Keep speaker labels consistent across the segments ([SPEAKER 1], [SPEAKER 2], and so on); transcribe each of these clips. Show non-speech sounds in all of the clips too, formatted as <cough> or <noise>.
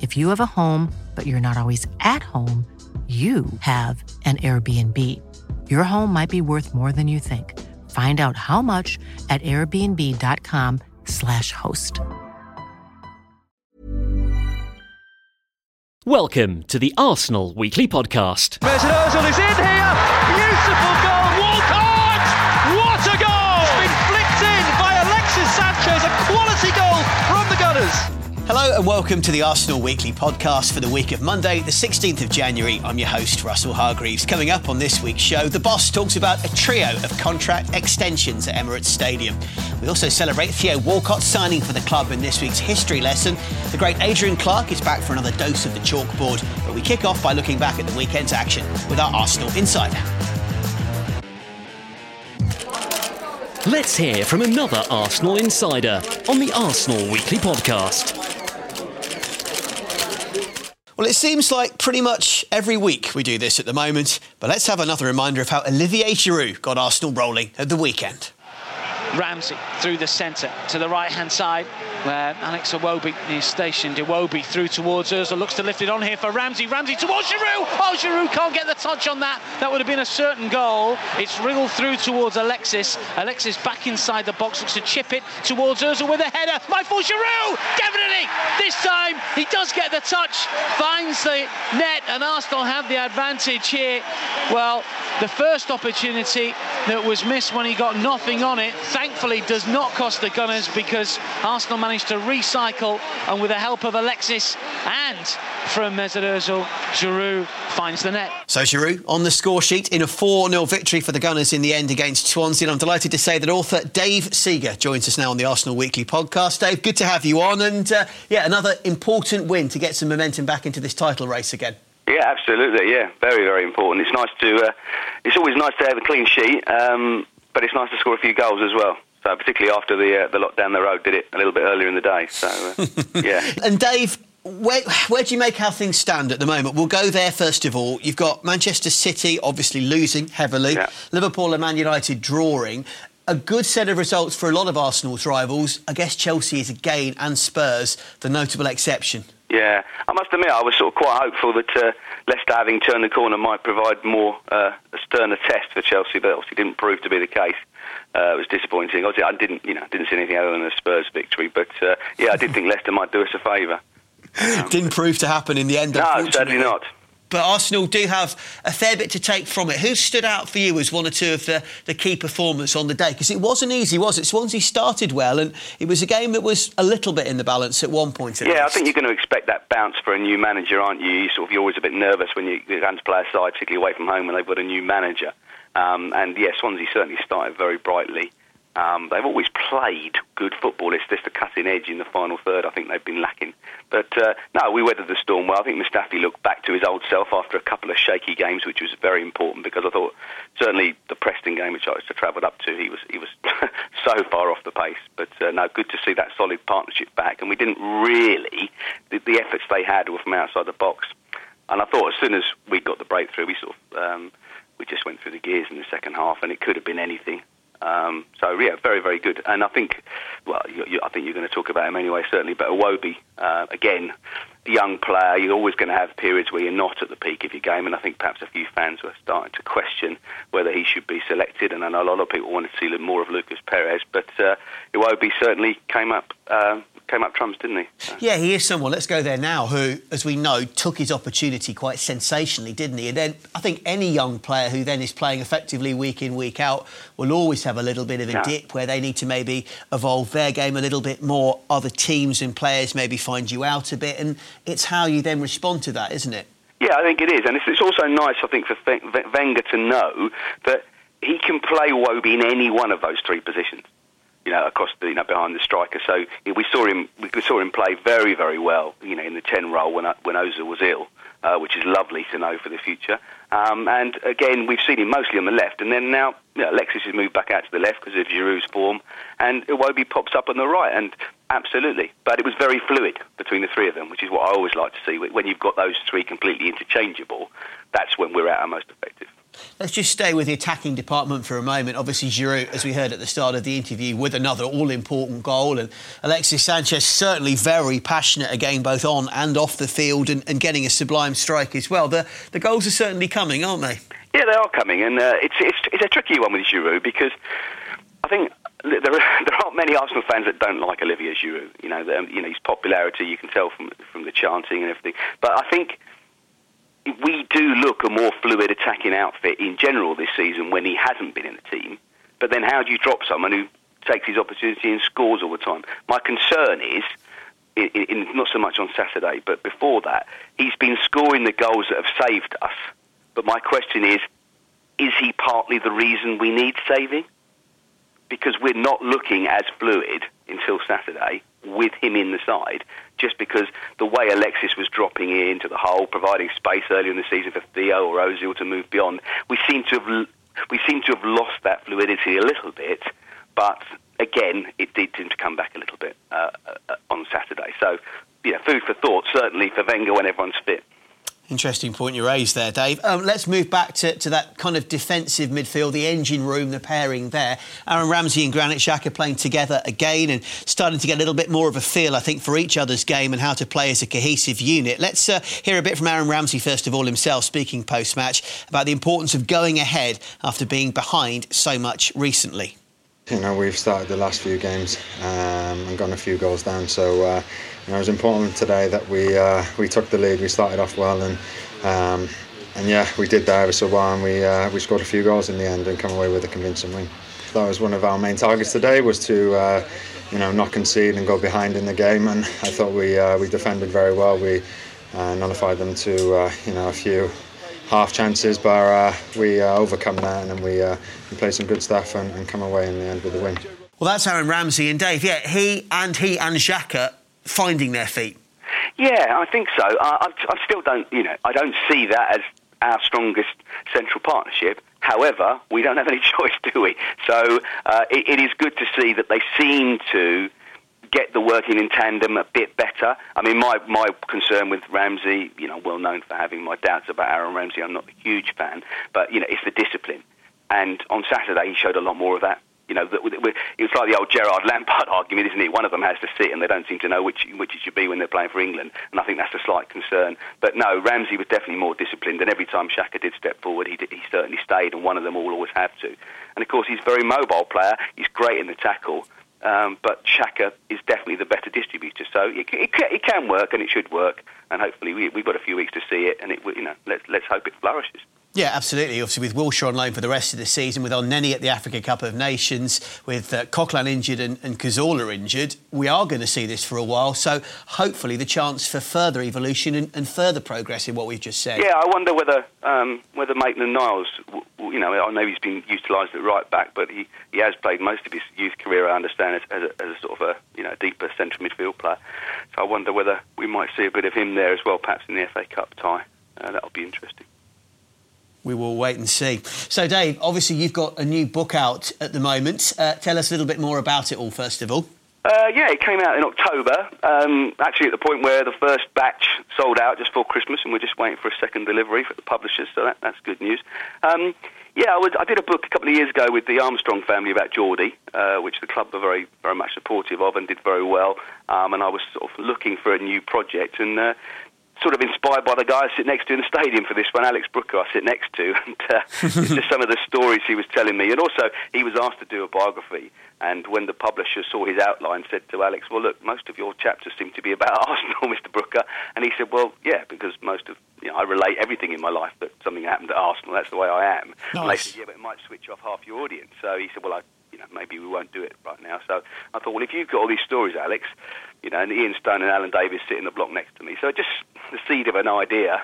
[SPEAKER 1] If you have a home, but you're not always at home, you have an Airbnb. Your home might be worth more than you think. Find out how much at airbnb.com/slash host.
[SPEAKER 2] Welcome to the Arsenal Weekly Podcast.
[SPEAKER 3] Mesut Ozil is in here. Beautiful goal.
[SPEAKER 4] Hello and welcome to the Arsenal Weekly podcast for the week of Monday, the 16th of January. I'm your host, Russell Hargreaves. Coming up on this week's show, the boss talks about a trio of contract extensions at Emirates Stadium. We also celebrate Theo Walcott signing for the club in this week's history lesson. The great Adrian Clark is back for another dose of the chalkboard, but we kick off by looking back at the weekend's action with our Arsenal Insider.
[SPEAKER 2] Let's hear from another Arsenal insider on the Arsenal Weekly Podcast.
[SPEAKER 4] Well, it seems like pretty much every week we do this at the moment, but let's have another reminder of how Olivier Giroud got Arsenal rolling at the weekend.
[SPEAKER 5] Ramsey through the centre to the right hand side where Alex Iwobi is stationed. Iwobi through towards Ozil, looks to lift it on here for Ramsey. Ramsey towards Giroud. Oh, Giroud can't get the touch on that. That would have been a certain goal. It's wriggled through towards Alexis. Alexis back inside the box, looks to chip it towards Ozil with a header. My for Giroud. Definitely. This time he does get the touch, finds the net, and Arsenal have the advantage here. Well, the first opportunity that was missed when he got nothing on it, thankfully does not cost the Gunners because Arsenal managed to recycle and with the help of Alexis and from Mesut Ozil, Giroud finds the net.
[SPEAKER 4] So Giroud on the score sheet in a 4-0 victory for the Gunners in the end against Swansea. And I'm delighted to say that author Dave Seager joins us now on the Arsenal Weekly podcast. Dave, good to have you on. And uh, yeah, another important win to get some momentum back into this title race again.
[SPEAKER 6] Yeah, absolutely. Yeah, very, very important. It's nice to. Uh, it's always nice to have a clean sheet, um, but it's nice to score a few goals as well. So particularly after the uh, the lot down the road, did it a little bit earlier in the day. So uh, <laughs> yeah.
[SPEAKER 4] And Dave, where, where do you make how things stand at the moment? We'll go there first of all. You've got Manchester City obviously losing heavily,
[SPEAKER 6] Yeah.
[SPEAKER 4] Liverpool and Man United drawing. A good set of results for a lot of Arsenal's rivals. I guess Chelsea is again, and Spurs, the notable exception.
[SPEAKER 6] Yeah, I must admit I was sort of quite hopeful that uh, Leicester, having turned the corner, might provide more uh, a sterner test for Chelsea, but obviously didn't prove to be the case. Uh, it was disappointing. Obviously, I didn't, you know, didn't see anything other than a Spurs victory, but uh, yeah, I did think Leicester might do us a favour. <laughs>
[SPEAKER 4] Didn't prove to happen in the end.
[SPEAKER 6] No,
[SPEAKER 4] unfortunately.
[SPEAKER 6] certainly not.
[SPEAKER 4] But Arsenal do have a fair bit to take from it. Who stood out for you as one or two of the, the key performers on the day? Because it wasn't easy, was it? Swansea started well, and it was a game that was a little bit in the balance at one point. At
[SPEAKER 6] Yeah, I think you're going to expect that bounce for a new manager, aren't you? you sort of, you're always a bit nervous when you you're going to play a side, particularly away from home, when they've got a new manager. Um, and yeah, Swansea certainly started very brightly. Um, they've always played good football. It's just the cutting edge in the final third. I think they've been lacking. But uh, no, we weathered the storm well. I think Mustafi looked back to his old self after a couple of shaky games, which was very important because I thought certainly the Preston game, which I was to travelled up to, he was he was <laughs> so far off the pace. But uh, no, good to see that solid partnership back. And we didn't really the, the efforts they had were from outside the box. And I thought as soon as we got the breakthrough, we sort of um, we just went through the gears in the second half, and it could have been anything. Um, so yeah, very very good. And I think, well, you, you, I think you're going to talk about him anyway, certainly. But Iwobi, uh, again, young player. You're always going to have periods where you're not at the peak of your game, and I think perhaps a few fans were starting to question whether he should be selected. And I know a lot of people wanted to see more of Lucas Perez, but uh, Iwobi certainly came up. Uh, came up trumps, didn't he? So.
[SPEAKER 4] Yeah, he is someone. Let's go there now. Who, as we know, took his opportunity quite sensationally, didn't he? And then I think any young player who then is playing effectively week in week out will always have a little bit of a yeah. dip where they need to maybe evolve their game a little bit more. Other teams and players maybe find you out a bit, and it's how you then respond to that, isn't it?
[SPEAKER 6] Yeah, I think it is, and it's, it's also nice, I think, for Wenger to know that he can play Iwobi in any one of those three positions you know, across the, you know, behind the striker. So we saw him, we saw him play very, very well, you know, in the 10 role when, when Ozil was ill, uh, which is lovely to know for the future. Um, and again, we've seen him mostly on the left, and then now you know, Alexis has moved back out to the left because of Giroud's form, and Iwobi pops up on the right, and absolutely. But it was very fluid between the three of them, which is what I always like to see. When you've got those three completely interchangeable, that's when we're at our most effective.
[SPEAKER 4] Let's just stay with the attacking department for a moment. Obviously, Giroud, as we heard at the start of the interview, with another all-important goal, and Alexis Sanchez certainly very passionate again, both on and off the field, and, and getting a sublime strike as well. The, the goals are certainly coming, aren't they?
[SPEAKER 6] Yeah, they are coming, and uh, it's, it's it's a tricky one with Giroud because I think there, <laughs> there aren't many Arsenal fans that don't like Olivier Giroud. You know, the, you know his popularity you can tell from from the chanting and everything. But I think we do look a more fluid attacking outfit in general this season when he hasn't been in the team. But then how do you drop someone who takes his opportunity and scores all the time? My concern is, in, in, not so much on Saturday, but before that, he's been scoring the goals that have saved us. But my question is, is he partly the reason we need saving? Because we're not looking as fluid until Saturday with him in the side just because the way Alexis was dropping into the hole, providing space earlier in the season for Theo or Ozil to move beyond, we seem to have we seem to have lost that fluidity a little bit. But again, it did seem to come back a little bit uh, uh, on Saturday. So, yeah, food for thought certainly for Wenger when everyone's fit.
[SPEAKER 4] Interesting point you raised there, Dave. Um, let's move back to, to that kind of defensive midfield, the engine room, the pairing there. Aaron Ramsey and Granit Xhaka playing together again and starting to get a little bit more of a feel, I think, for each other's game and how to play as a cohesive unit. Let's uh, hear a bit from Aaron Ramsey, first of all, himself, speaking post match about the importance of going ahead after being behind so much recently.
[SPEAKER 7] You know, we've started the last few games um, and gone a few goals down, so. Uh, know, it was important today that we uh, we took the lead. We started off well and um, and yeah, we did that ever so well, and we uh, we scored a few goals in the end and come away with a convincing win. That was one of our main targets today was to uh, you know not concede and go behind in the game, and I thought we uh, we defended very well. We uh, nullified them to uh, you know a few half chances, but uh, we overcome that and we, we played some good stuff and, and come away in the end with the win.
[SPEAKER 4] Well, that's Aaron Ramsey and Dave. Yeah, he and he and Xhaka finding their feet?
[SPEAKER 6] Yeah, I think so. I, I, still don't, you know, I don't see that as our strongest central partnership. However, we don't have any <laughs> choice, do we? So uh, it, it is good to see that they seem to get the working in tandem a bit better. I mean, my, my concern with Ramsey, you know, well known for having my doubts about Aaron Ramsey. I'm not a huge fan, but you know, it's the discipline. And on Saturday, he showed a lot more of that you know, it's like the old Gerrard Lampard <laughs> argument, isn't it? One of them has to sit, and they don't seem to know which which it should be when they're playing for England, and I think that's a slight concern. But no, Ramsey was definitely more disciplined, and every time Xhaka did step forward, he did, he certainly stayed, and one of them will always have to. And of course, he's a very mobile player. He's great in the tackle. Um, but Xhaka is definitely the better distributor, so it, it, it, can work and it should work, and hopefully we, we, have got a few weeks to see it, and it, you know, let's let's hope it flourishes.
[SPEAKER 4] Yeah, absolutely. Obviously, with Wilshere on loan for the rest of the season, with Elneny at the Africa Cup of Nations, with uh, Coquelin injured and, and injured, we are going to see this for a while. So, hopefully, the chance for further evolution and, and further progress in what we've just said.
[SPEAKER 6] Yeah, I wonder whether um, whether Maitland Niles, you know, I know he's been utilised at right back, but he, he has played most of his youth career, I understand, as, as, a, as a sort of a you know deeper central midfield player. So, I wonder whether we might see a bit of him there as well, perhaps in the FA Cup tie. Uh, that'll be interesting
[SPEAKER 4] we will wait and see. So, Dave, obviously you've got a new book out at the moment. Uh, tell us a little bit more about it all, first of all.
[SPEAKER 6] Uh, yeah, it came out in October. Um, actually, at the point where the first batch sold out just before Christmas, and we're just waiting for a second delivery for the publishers. So that, that's good news. Um, yeah, I, was, I, did a book a couple of years ago with the Armstrong family about Geordie, uh, which the club were very, very much supportive of and did very well. Um, and I was sort of looking for a new project, and uh, sort of inspired by the guy I sit next to in the stadium for this one, Alex Brooker, I sit next to, <laughs> and uh, it's just some of the stories he was telling me. And also, he was asked to do a biography, and when the publisher saw his outline, said to Alex, "Well, look, most of your chapters seem to be about <laughs> Arsenal, Mr. Brooker." And he said, "Well, yeah, because most of you know, I relate everything in my life that something happened at Arsenal. That's the way I am."
[SPEAKER 4] Nice.
[SPEAKER 6] And they said, "Yeah, but it might switch off half your audience." So he said, "Well, I." Maybe we won't do it right now. So I thought, well, if you've got all these stories, Alex, you know, and Ian Stone and Alan Davies sit in the block next to me. So just the seed of an idea.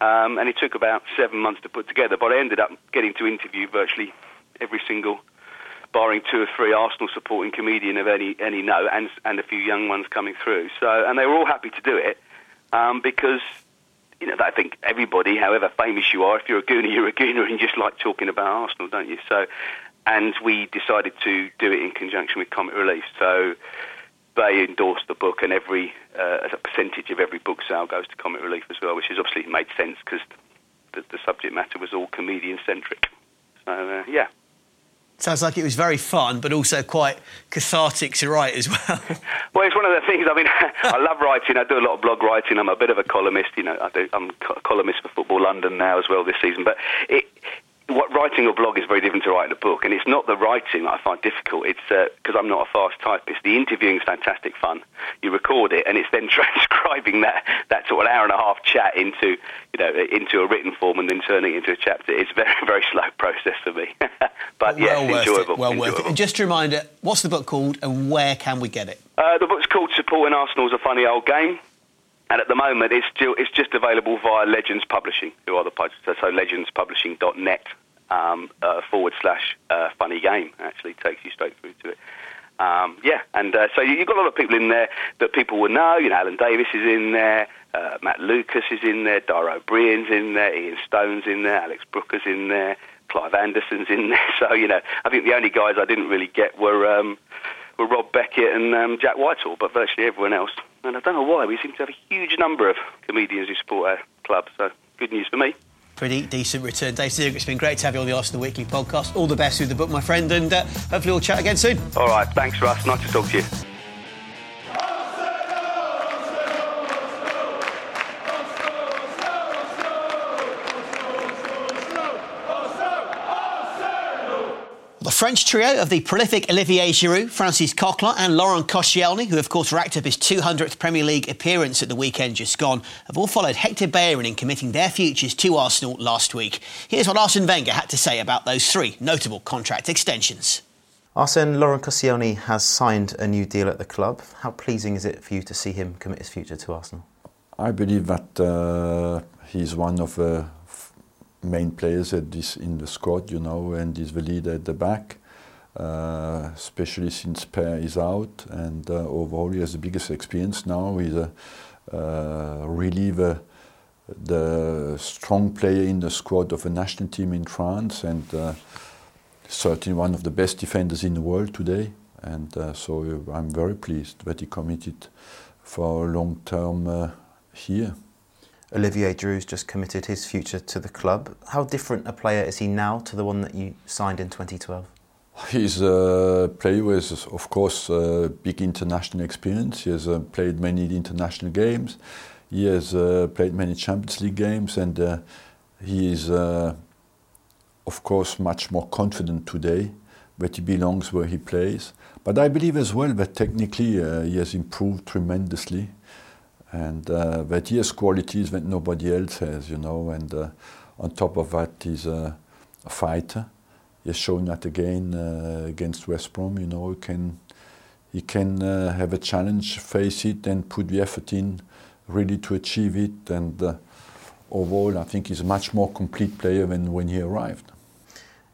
[SPEAKER 6] Um, and it took about seven months to put together, but I ended up getting to interview virtually every single, barring two or three Arsenal supporting comedian of any any note, and and a few young ones coming through. So and they were all happy to do it um, because you know I think everybody, however famous you are, if you're a gooner, you're a gooner, and you just like talking about Arsenal, don't you? So and we decided to do it in conjunction with Comic Relief. So they endorsed the book, and every uh, a percentage of every book sale goes to Comic Relief as well, which has obviously made sense because the, the subject matter was all comedian centric. So uh, yeah.
[SPEAKER 4] Sounds like it was very fun, but also quite cathartic to write as well. <laughs>
[SPEAKER 6] Well, it's one of the things. I mean, <laughs> I love writing. I do a lot of blog writing. I'm a bit of a columnist. You know, I do, I'm a columnist for Football London now as well this season. But it, what writing a blog is very different to writing a book, and it's not the writing that I find difficult. It's because uh, I'm not a fast typist. The interviewing is fantastic fun. You record it, and it's then <laughs> transcribing that that sort of hour and a half chat into you know into a written form, and then turning it into a chapter. It's a <laughs> very very slow process for me, <laughs> but
[SPEAKER 4] well
[SPEAKER 6] yes,
[SPEAKER 4] worth
[SPEAKER 6] enjoyable.
[SPEAKER 4] It, well
[SPEAKER 6] enjoyable.
[SPEAKER 4] worth it. And just a reminder, what's the book called, and where can we get it?
[SPEAKER 6] Uh, the book's called Supporting Arsenal's a Funny Old Game. And at the moment, it's still it's just available via Legends Publishing, who are the publishers. So legendspublishing.net um, uh, forward slash uh, funny game actually takes you straight through to it. Um, yeah, and uh, so you've got a lot of people in there that people will know. You know, Alan Davies is in there, uh, Matt Lucas is in there, Dara Ó Briain's in there, Ian Stone's in there, Alex Brooker's in there, Clive Anderson's in there. <laughs> So you know, I think the only guys I didn't really get were um, were Rob Beckett and um, Jack Whitehall, but virtually everyone else. And I don't know why we seem to have a huge number of comedians who support our club. So good news for me
[SPEAKER 4] pretty decent return. Dave Seager, it's been great to have you on the Arsenal Weekly podcast. All the best with the book, my friend, and uh, hopefully we'll chat again soon.
[SPEAKER 6] All right, thanks, Russ. Nice to talk to you.
[SPEAKER 4] French trio of the prolific Olivier Giroud, Francis Coquelin and Laurent Koscielny, who of course racked up his 200th Premier League appearance at the weekend just gone, have all followed Hector Bellerin in committing their futures to Arsenal last week. Here's what Arsene Wenger had to say about those three notable contract extensions.
[SPEAKER 8] Arsene, Laurent Koscielny has signed a new deal at the club. How pleasing is it for you to see him commit his future to Arsenal?
[SPEAKER 9] I believe that uh, he's one of the main players at this in the squad, you know, and is the leader at the back, uh, especially since Per is out, and uh, overall he has the biggest experience now. He's a, uh, really the, the strong player in the squad of a national team in France, and uh, certainly one of the best defenders in the world today. And uh, so I'm very pleased that he committed for a long term uh, here.
[SPEAKER 8] Olivier Giroud's just committed his future to the club. How different a player is he now to the one that you signed in 2012?
[SPEAKER 9] He's a player with, of course, a big international experience. He has uh, played many international games. He has uh, played many Champions League games, and uh, he is, uh, of course, much more confident today that he belongs where he plays. But I believe as well that technically uh, he has improved tremendously and uh, that he has qualities that nobody else has, you know. And uh, on top of that, he's a, a fighter. He shown that again uh, against West Brom. You know, he can he can uh, have a challenge, face it, and put the effort in, really to achieve it. And uh, overall, I think he's a much more complete player than when he arrived.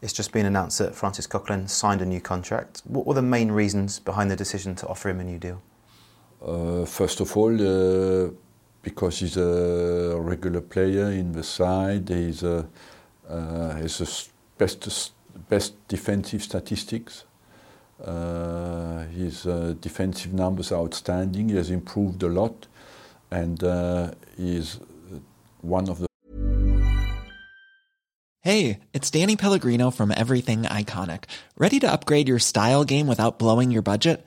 [SPEAKER 8] It's just been announced that Francis Coquelin signed a new contract. What were the main reasons behind the decision to offer him a new deal?
[SPEAKER 9] Uh, first of all, uh, because he's a regular player in the side, he's a, uh, he's a best best defensive statistics. Uh, his uh, defensive numbers are outstanding. He has improved a lot, and uh, he's one of the.
[SPEAKER 10] Hey, it's Danny Pellegrino from Everything Iconic. Ready to upgrade your style game without blowing your budget?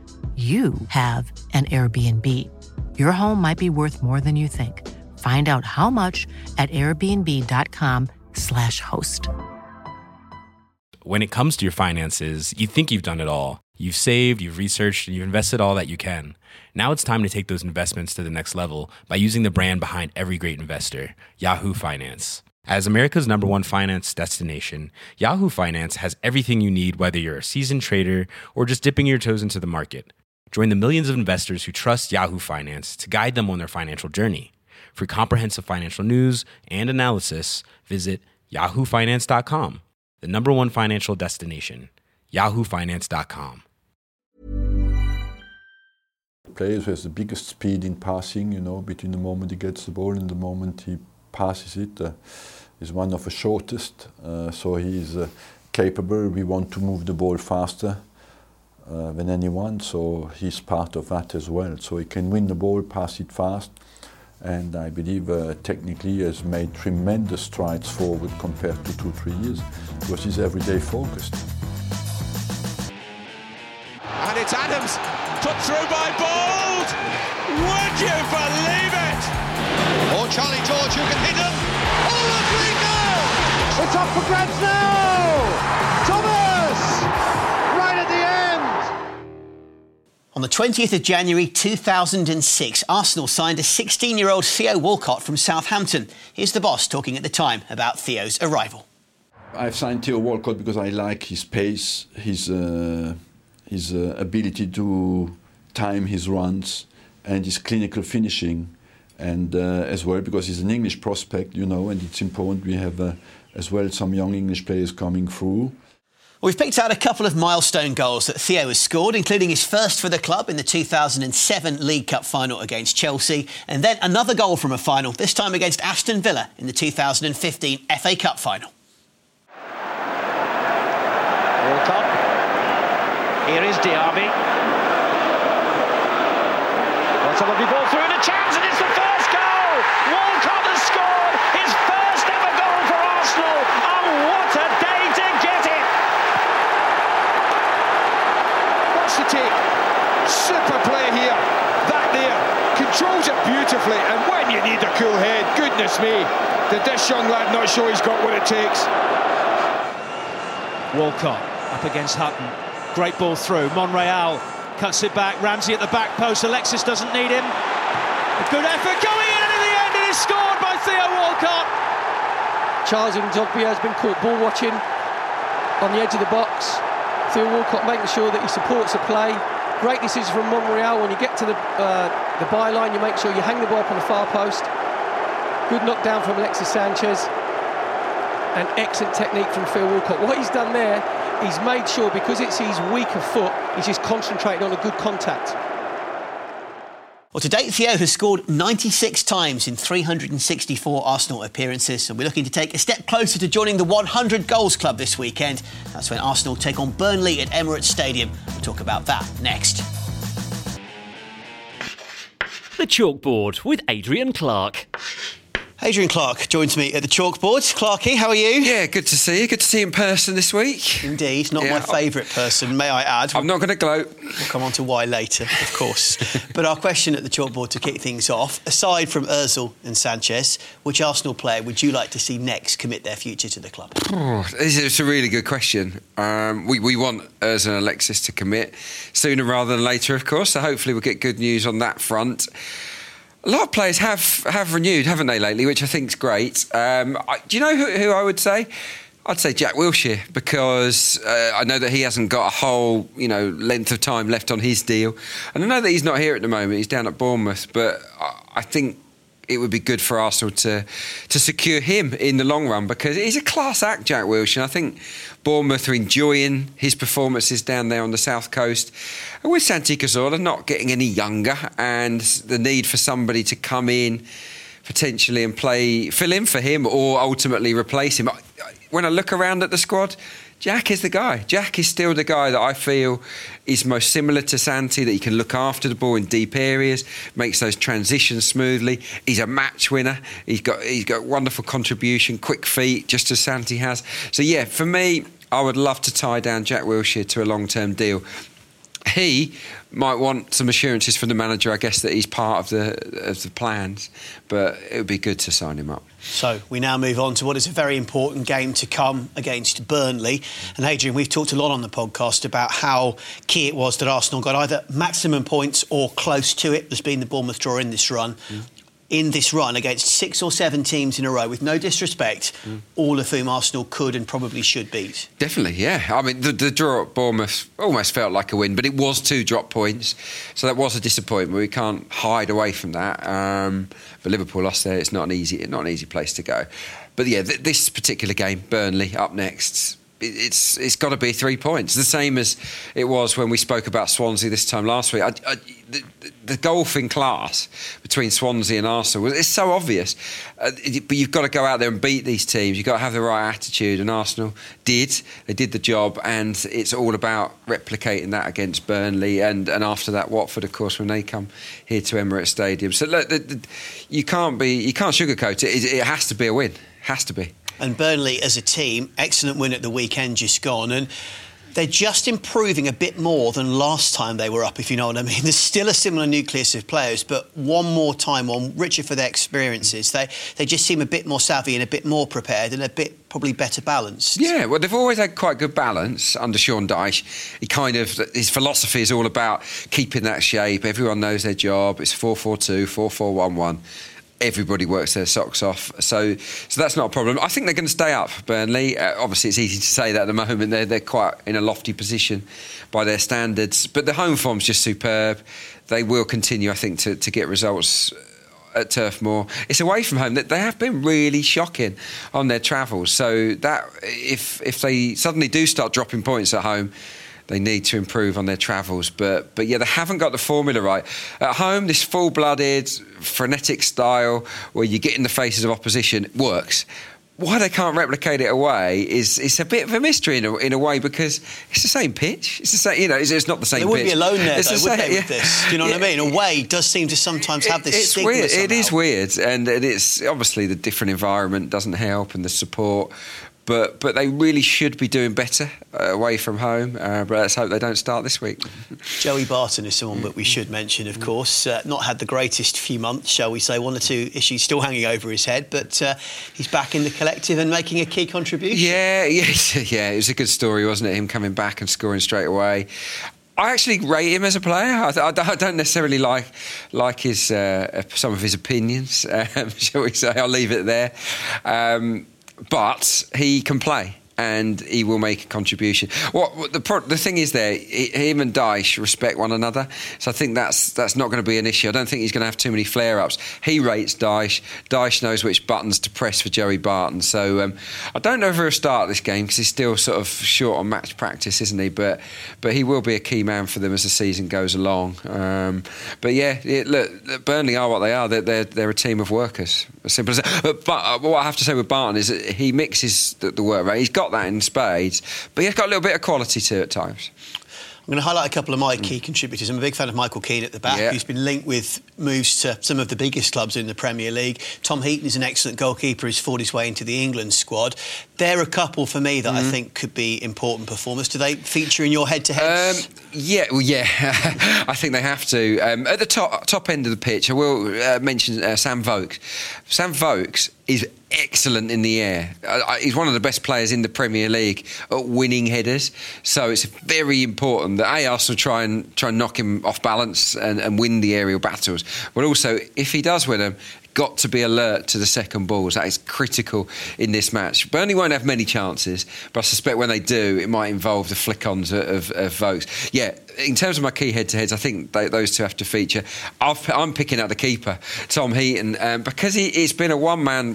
[SPEAKER 1] you have an Airbnb. Your home might be worth more than you think. Find out how much at airbnb.com/slash host.
[SPEAKER 11] When it comes to your finances, you think you've done it all. You've saved, you've researched, and you've invested all that you can. Now it's time to take those investments to the next level by using the brand behind every great investor, Yahoo Finance. As America's number one finance destination, Yahoo Finance has everything you need, whether you're a seasoned trader or just dipping your toes into the market. Join the millions of investors who trust Yahoo Finance to guide them on their financial journey. For comprehensive financial news and analysis, visit yahoofinance.com, the number one financial destination, yahoofinance.com.
[SPEAKER 9] Players who has the biggest speed in passing, you know, between the moment he gets the ball and the moment he passes it, uh, is one of the shortest. Uh, so he is uh, capable. We want to move the ball faster uh, than anyone, so he's part of that as well. So he can win the ball, pass it fast, and I believe uh, technically has made tremendous strides forward compared to two, three years because he's everyday focused.
[SPEAKER 12] And it's Adams put through by Bould. Would you believe it? Or Charlie George who can hit him. Oh, lovely goal!
[SPEAKER 3] It's up for grabs now!
[SPEAKER 4] On the 20th of January 2006, Arsenal signed a 16 year old Theo Walcott from Southampton. Here's the boss talking at the time about Theo's arrival.
[SPEAKER 9] I've signed Theo Walcott because I like his pace, his, uh, his uh, ability to time his runs, and his clinical finishing. And uh, as well, because he's an English prospect, you know, and it's important we have uh, as well some young English players coming through.
[SPEAKER 4] We've picked out a couple of milestone goals that Theo has scored, including his first for the club in the 2007 League Cup final against Chelsea, and then another goal from a final, this time against Aston Villa in the 2015 FA Cup final.
[SPEAKER 5] Here is Diaby. That's a lovely ball through and a chance, and it's the first goal! Walcott has scored his first ever goal for Arsenal, and what a day to get it!
[SPEAKER 12] Watch the take. Super play here. That there. Controls it beautifully. And when you need a cool head, goodness me, did this young lad not show he's got what it takes?
[SPEAKER 5] Walcott up against Hutton. Great ball through. Monreal cuts it back. Ramsey at the back post. Alexis doesn't need him. A good effort going in, and in the end, it is scored by Theo Walcott.
[SPEAKER 13] Charles N'Zogbia has been caught ball watching on the edge of the box. Theo Walcott making sure that he supports the play. Great decision from Monreal. When you get to the uh, the byline, you make sure you hang the ball up on the far post. Good knockdown from Alexis Sanchez. And excellent technique from Phil Walcott. What he's done there, he's made sure because it's his weaker foot, he's just concentrating on a good contact.
[SPEAKER 4] Well, to date, Theo has scored 96 times in 364 Arsenal appearances, and we're looking to take a step closer to joining the 100 goals club this weekend. That's when Arsenal take on Burnley at Emirates Stadium. We'll talk about that next.
[SPEAKER 2] The Chalkboard with Adrian Clark.
[SPEAKER 4] Adrian Clark joins me at the chalkboard. Clarky, how are you?
[SPEAKER 14] Yeah, good to see you. Good to see you in person this week.
[SPEAKER 4] Indeed, not
[SPEAKER 14] Yeah,
[SPEAKER 4] my favourite person, may I add.
[SPEAKER 14] I'm not going to gloat.
[SPEAKER 4] We'll come on to why later, of course. <laughs> but our question at the chalkboard to kick things off, aside from Ozil and Sanchez, which Arsenal player would you like to see next commit their future to the club?
[SPEAKER 14] Oh, this is a really good question. Um, we, we want Urs and Alexis to commit sooner rather than later, of course. So hopefully we'll get good news on that front. A lot of players have have renewed, haven't they, lately? Which I think is great. Um, I, do you know who, who I would say? I'd say Jack Wilshere because uh, I know that he hasn't got a whole you know length of time left on his deal, and I know that he's not here at the moment. He's down at Bournemouth, but I, I think it would be good for Arsenal to to secure him in the long run because he's a class act, Jack Wilshere. I think Bournemouth are enjoying his performances down there on the south coast. And with Santi Cazorla not getting any younger and the need for somebody to come in potentially and play fill in for him or ultimately replace him. When I look around at the squad, Jack is the guy. Jack is still the guy that I feel is most similar to Santi, that he can look after the ball in deep areas, makes those transitions smoothly. He's a match winner. He's got he's got wonderful contribution, quick feet, just as Santi has. So yeah, for me, I would love to tie down Jack Wilshere to a long term deal he might want some assurances from the manager, I guess, that he's part of the of the plans. But it would be good to sign him up.
[SPEAKER 4] So we now move on to what is a very important game to come against Burnley. And Adrian, we've talked a lot on the podcast about how key it was that Arsenal got either maximum points or close to it. There's been the Bournemouth draw in this run. Mm in this run against six or seven teams in a row, with no disrespect, mm. all of whom Arsenal could and probably should beat.
[SPEAKER 14] Definitely, yeah. I mean, the, the, draw at Bournemouth almost felt like a win, but it was two drop points, so that was a disappointment. We can't hide away from that. Um, but Liverpool lost there. It's not an easy, not an easy place to go. But yeah, th- this particular game, Burnley up next it's it's got to be three points. The same as it was when we spoke about Swansea this time last week. I, I, the, the golfing class between Swansea and Arsenal it's so obvious, uh, but you've got to go out there and beat these teams. You've got to have the right attitude, and Arsenal did. They did the job, and it's all about replicating that against Burnley, and, and after that Watford, of course, when they come here to Emirates Stadium. So look, the, the, you can't be you can't sugarcoat it. It, it has to be a win. Has to be.
[SPEAKER 4] And Burnley, as a team, excellent win at the weekend just gone. And they're just improving a bit more than last time they were up, if you know what I mean. <laughs> There's still a similar nucleus of players, but one more time, one richer for their experiences. They they just seem a bit more savvy and a bit more prepared and a bit probably better balanced.
[SPEAKER 14] Yeah, well, they've always had quite good balance under Sean Dyche. He kind of his philosophy is all about keeping that shape. Everyone knows their job. It's 4-4-2, 4-4-1-1 everybody works their socks off. So, so that's not a problem. I think they're going to stay up, Burnley. Uh, obviously, it's easy to say that at the moment. They're, they're quite in a lofty position by their standards. But the home form's just superb. They will continue, I think, to, to get results at Turf Moor. It's away from home. That they have been really shocking on their travels. So that if if they suddenly do start dropping points at home, they need to improve on their travels. But but yeah, they haven't got the formula right. At home, this full-blooded, frenetic style where you get in the faces of opposition works why they can't replicate it away is it's a bit of a mystery in a, in a way because it's the same pitch. It's the same, you know, it's, it's not the same.
[SPEAKER 4] They wouldn't
[SPEAKER 14] pitch.
[SPEAKER 4] be alone there, it's though, the would they, yeah. with this? Do you know yeah. what I mean? Away does seem to sometimes have this.
[SPEAKER 14] It's weird.
[SPEAKER 4] Somehow.
[SPEAKER 14] It is weird, and it's obviously the different environment doesn't help, and the support but but they really should be doing better uh, away from home. Uh, but let's hope they don't start this week. <laughs>
[SPEAKER 4] Joey Barton is someone that we should mention, of course. Uh, not had the greatest few months, shall we say? One or two issues still hanging over his head, but uh, he's back in the collective and making a key contribution.
[SPEAKER 14] Yeah, <laughs> yeah, yeah. It was a good story, wasn't it? Him coming back and scoring straight away. I actually rate him as a player. I, I, don't necessarily like like his uh, some of his opinions, <laughs> um, shall we say? I'll leave it there. Um, but he can play and he will make a contribution. What the the thing is there, him and Dyche respect one another, so I think that's that's not going to be an issue. I don't think he's going to have too many flare ups. He rates Dyche. Dyche knows which buttons to press for Joey Barton. So um, I don't know if he'll start this game because he's still sort of short on match practice, isn't he? But but he will be a key man for them as the season goes along. Um, but yeah, it, look, Burnley are what they are. They're, they're, they're a team of workers. As simple as that. But, but uh, what I have to say with Barton is that he mixes the, the work. Right? He's got that in spades, but he's got a little bit of quality to it at times.
[SPEAKER 4] I'm going to highlight a couple of my key contributors. I'm a big fan of Michael Keane at the back, yeah. who's been linked with moves to some of the biggest clubs in the Premier League. Tom Heaton is an excellent goalkeeper, who's fought his way into the England squad. They're a couple for me that mm. I think could be important performers. Do they feature in your head-to-head? Um,
[SPEAKER 14] yeah, well, yeah, <laughs> I think they have to. Um, at the top top end of the pitch, I will uh, mention uh, Sam Vokes. Sam Vokes is excellent in the air. He's one of the best players in the Premier League at winning headers. So it's very important that A, Arsenal try and try and knock him off balance and, and win the aerial battles. But also, if he does win them, got to be alert to the second balls. That is critical in this match. Burnley won't have many chances, but I suspect when they do, it might involve the flick-ons of, of Vokes. Yeah, in terms of my key head-to-heads, I think they, those two have to feature. i am picking out the keeper, Tom Heaton, um, because he, it's been a one-man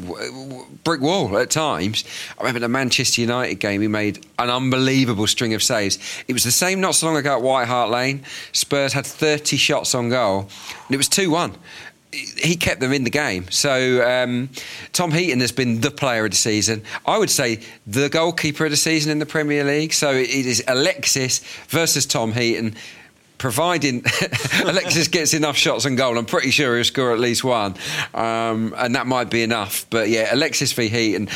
[SPEAKER 14] brick wall at times. I remember the Manchester United game, he made an unbelievable string of saves. It was the same not so long ago at White Hart Lane. Spurs had 30 shots on goal, and it was 2-1 he kept them in the game. So um, Tom Heaton has been the player of the season. I would say the goalkeeper of the season in the Premier League. So it is Alexis versus Tom Heaton. Providing <laughs> Alexis gets enough shots on goal, I'm pretty sure he'll score at least one, um, and that might be enough. But yeah, Alexis v Heaton,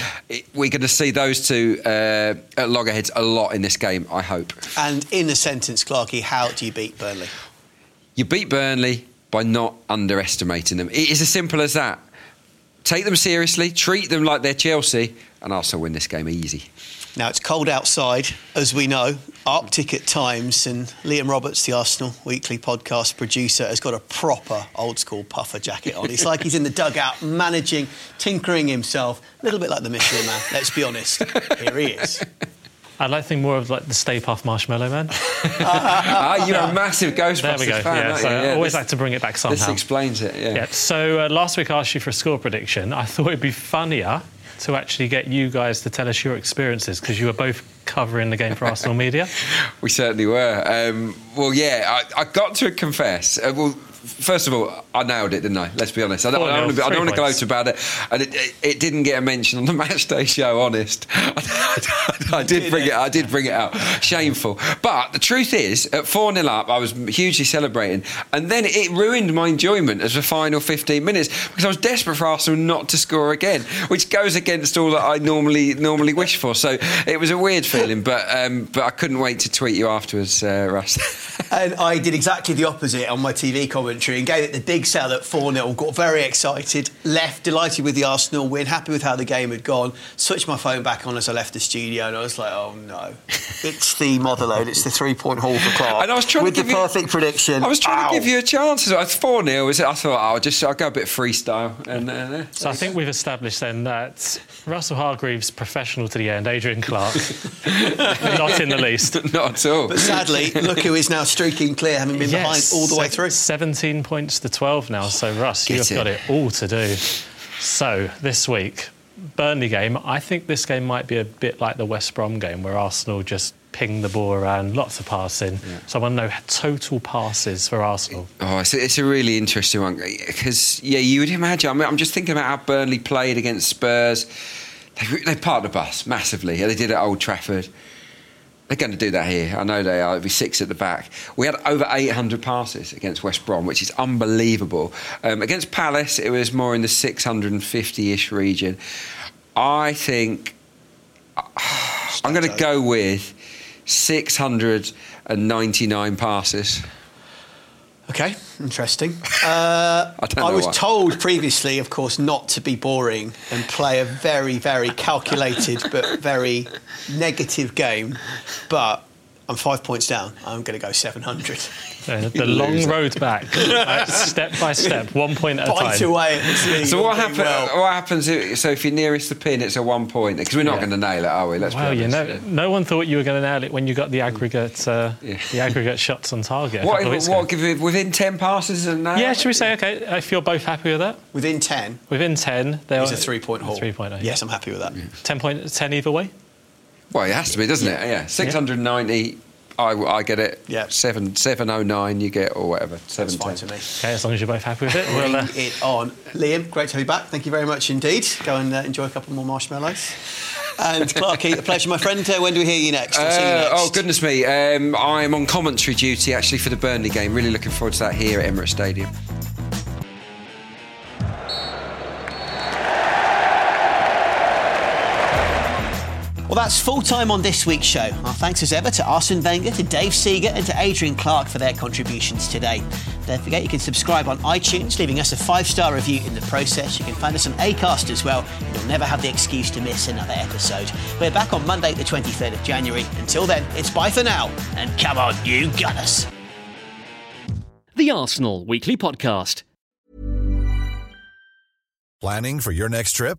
[SPEAKER 14] we're going to see those two uh, at loggerheads a lot in this game. I hope.
[SPEAKER 4] And in a sentence, Clarky, how do you beat Burnley?
[SPEAKER 14] You beat Burnley by not underestimating them. It is as simple as that. Take them seriously, treat them like they're Chelsea, and Arsenal win this game easy.
[SPEAKER 4] Now it's cold outside, as we know, Arctic at times, and Liam Roberts, the Arsenal Weekly podcast producer, has got a proper old school puffer jacket on. It's like he's in the dugout, managing, tinkering himself, a little bit like the Michelin Man. Let's be honest. Here he is.
[SPEAKER 15] I'd like to think more of like the Stay Puft Marshmallow Man. <laughs>
[SPEAKER 14] ah, you're a massive Ghostbusters
[SPEAKER 15] there we go.
[SPEAKER 14] fan,
[SPEAKER 15] yeah, so
[SPEAKER 14] yeah,
[SPEAKER 15] I always
[SPEAKER 14] this,
[SPEAKER 15] like to bring it back somehow.
[SPEAKER 14] This explains it, yeah.
[SPEAKER 15] yeah so uh, last week I asked you for a score prediction. I thought it'd be funnier to actually get you guys to tell us your experiences because you were both covering the game for Arsenal Media. <laughs>
[SPEAKER 14] we certainly were. Um, well, yeah, I, I, got to confess. Uh, well, first of all, I nailed it, didn't I? Let's be honest. I don't, I don't, I don't want to gloat about it. And it, it, it, didn't get a mention on the <laughs> matchday show. Honest, <laughs> I, did bring it. I did bring it out. Shameful. But the truth is, at four 0 up, I was hugely celebrating, and then it ruined my enjoyment as the final fifteen minutes because I was desperate for Arsenal not to score again, which goes against all that I normally normally wish for. So it was a weird feeling, but um, but I couldn't wait to tweet you afterwards, uh, Russ. <laughs>
[SPEAKER 4] and I did exactly the opposite on my TV commentary and gave it the big sell at 4 0. Got very excited, left delighted with the Arsenal win, happy with how the game had gone. Switched my phone back on as I left the studio and I was like, oh no. <laughs> it's the Motherlode, it's the three point haul for Clark.
[SPEAKER 14] And I was trying
[SPEAKER 4] with
[SPEAKER 14] to
[SPEAKER 4] the perfect
[SPEAKER 14] you,
[SPEAKER 4] prediction.
[SPEAKER 14] I was trying
[SPEAKER 4] Ow.
[SPEAKER 14] to give you a chance. It's 4 0. I thought, oh, I'll just I'll go a bit freestyle. And, uh,
[SPEAKER 15] so I think we've established then that Russell Hargreaves, professional to the end, Adrian Clark, <laughs> not in the least.
[SPEAKER 14] not at all.
[SPEAKER 4] But sadly, look who is now streaking clear, having been
[SPEAKER 15] yes,
[SPEAKER 4] behind all the way through.
[SPEAKER 15] 17 points to 12 now. So, Russ, Get you've it. got it all to do. So, this week, Burnley game, I think this game might be a bit like the West Brom game where Arsenal just ping the ball around, lots of passing. Yeah. So I want to know total passes for Arsenal.
[SPEAKER 14] Oh, it's a, it's a really interesting one because yeah, you would imagine. I mean, I'm just thinking about how Burnley played against Spurs. They, they parked the bus massively. They did it at Old Trafford. They're going to do that here. I know they are. It'll be six at the back. We had over 800 passes against West Brom, which is unbelievable. Um, against Palace, it was more in the 650-ish region. I think <sighs> I'm going to go with 699 passes.
[SPEAKER 4] Okay, interesting. <laughs> Uh,
[SPEAKER 14] I,
[SPEAKER 4] I, was
[SPEAKER 14] why.
[SPEAKER 4] told previously, of course, not to be boring and play a very, very calculated but very negative game. But I'm five points down. I'm going to go 700.
[SPEAKER 15] Uh, the long road back, step by step, one point at a
[SPEAKER 4] Bite
[SPEAKER 15] time.
[SPEAKER 4] away
[SPEAKER 14] so what, happen, well. what happens? If, so if you're nearest the pin, it's a one point because we're not
[SPEAKER 15] Yeah.
[SPEAKER 14] going to nail it, are we? Let's
[SPEAKER 15] Well,
[SPEAKER 14] be
[SPEAKER 15] you
[SPEAKER 14] honest.
[SPEAKER 15] know, no one thought you were going to nail it when you got the aggregate, uh, the aggregate shots on target. a
[SPEAKER 14] What,
[SPEAKER 15] couple of weeks
[SPEAKER 14] what, give it within 10 passes and now?
[SPEAKER 15] Yeah, should we say okay? If you're both happy with that,
[SPEAKER 4] Within 10,
[SPEAKER 15] within ten, there
[SPEAKER 4] it's a three point haul.
[SPEAKER 15] Three point.
[SPEAKER 4] Yes, I'm happy with that.
[SPEAKER 15] Ten point ten either way.
[SPEAKER 14] Well, it has to be, doesn't it? Yeah, 690. I, I get it.
[SPEAKER 4] Yeah.
[SPEAKER 14] Seven seven oh nine. You get or whatever. Seven
[SPEAKER 4] fine to me.
[SPEAKER 15] Okay, as long as you're both happy with it.
[SPEAKER 4] Bring
[SPEAKER 15] We'll, uh,
[SPEAKER 4] it on. Liam, great to have you back. Thank you very much indeed. Go and uh, enjoy a couple more marshmallows. And <laughs> Clarky, a pleasure, my friend. Uh, when do we hear you next? I'll see you
[SPEAKER 14] Uh,
[SPEAKER 4] next.
[SPEAKER 14] oh goodness me! Um, I'm on commentary duty actually for the Burnley game. Really looking forward to that here at Emirates Stadium.
[SPEAKER 4] That's full time on this week's show. Our thanks as ever to Arsene Wenger, to Dave Seager, and to Adrian Clark for their contributions today. Don't forget you can subscribe on iTunes, leaving us a five star review in the process. You can find us on Acast as well, and you'll never have the excuse to miss another episode. We're back on Monday, the 23rd of January. Until then, it's bye for now, and come on, you Gunners.
[SPEAKER 2] The Arsenal Weekly Podcast.
[SPEAKER 16] Planning for your next trip?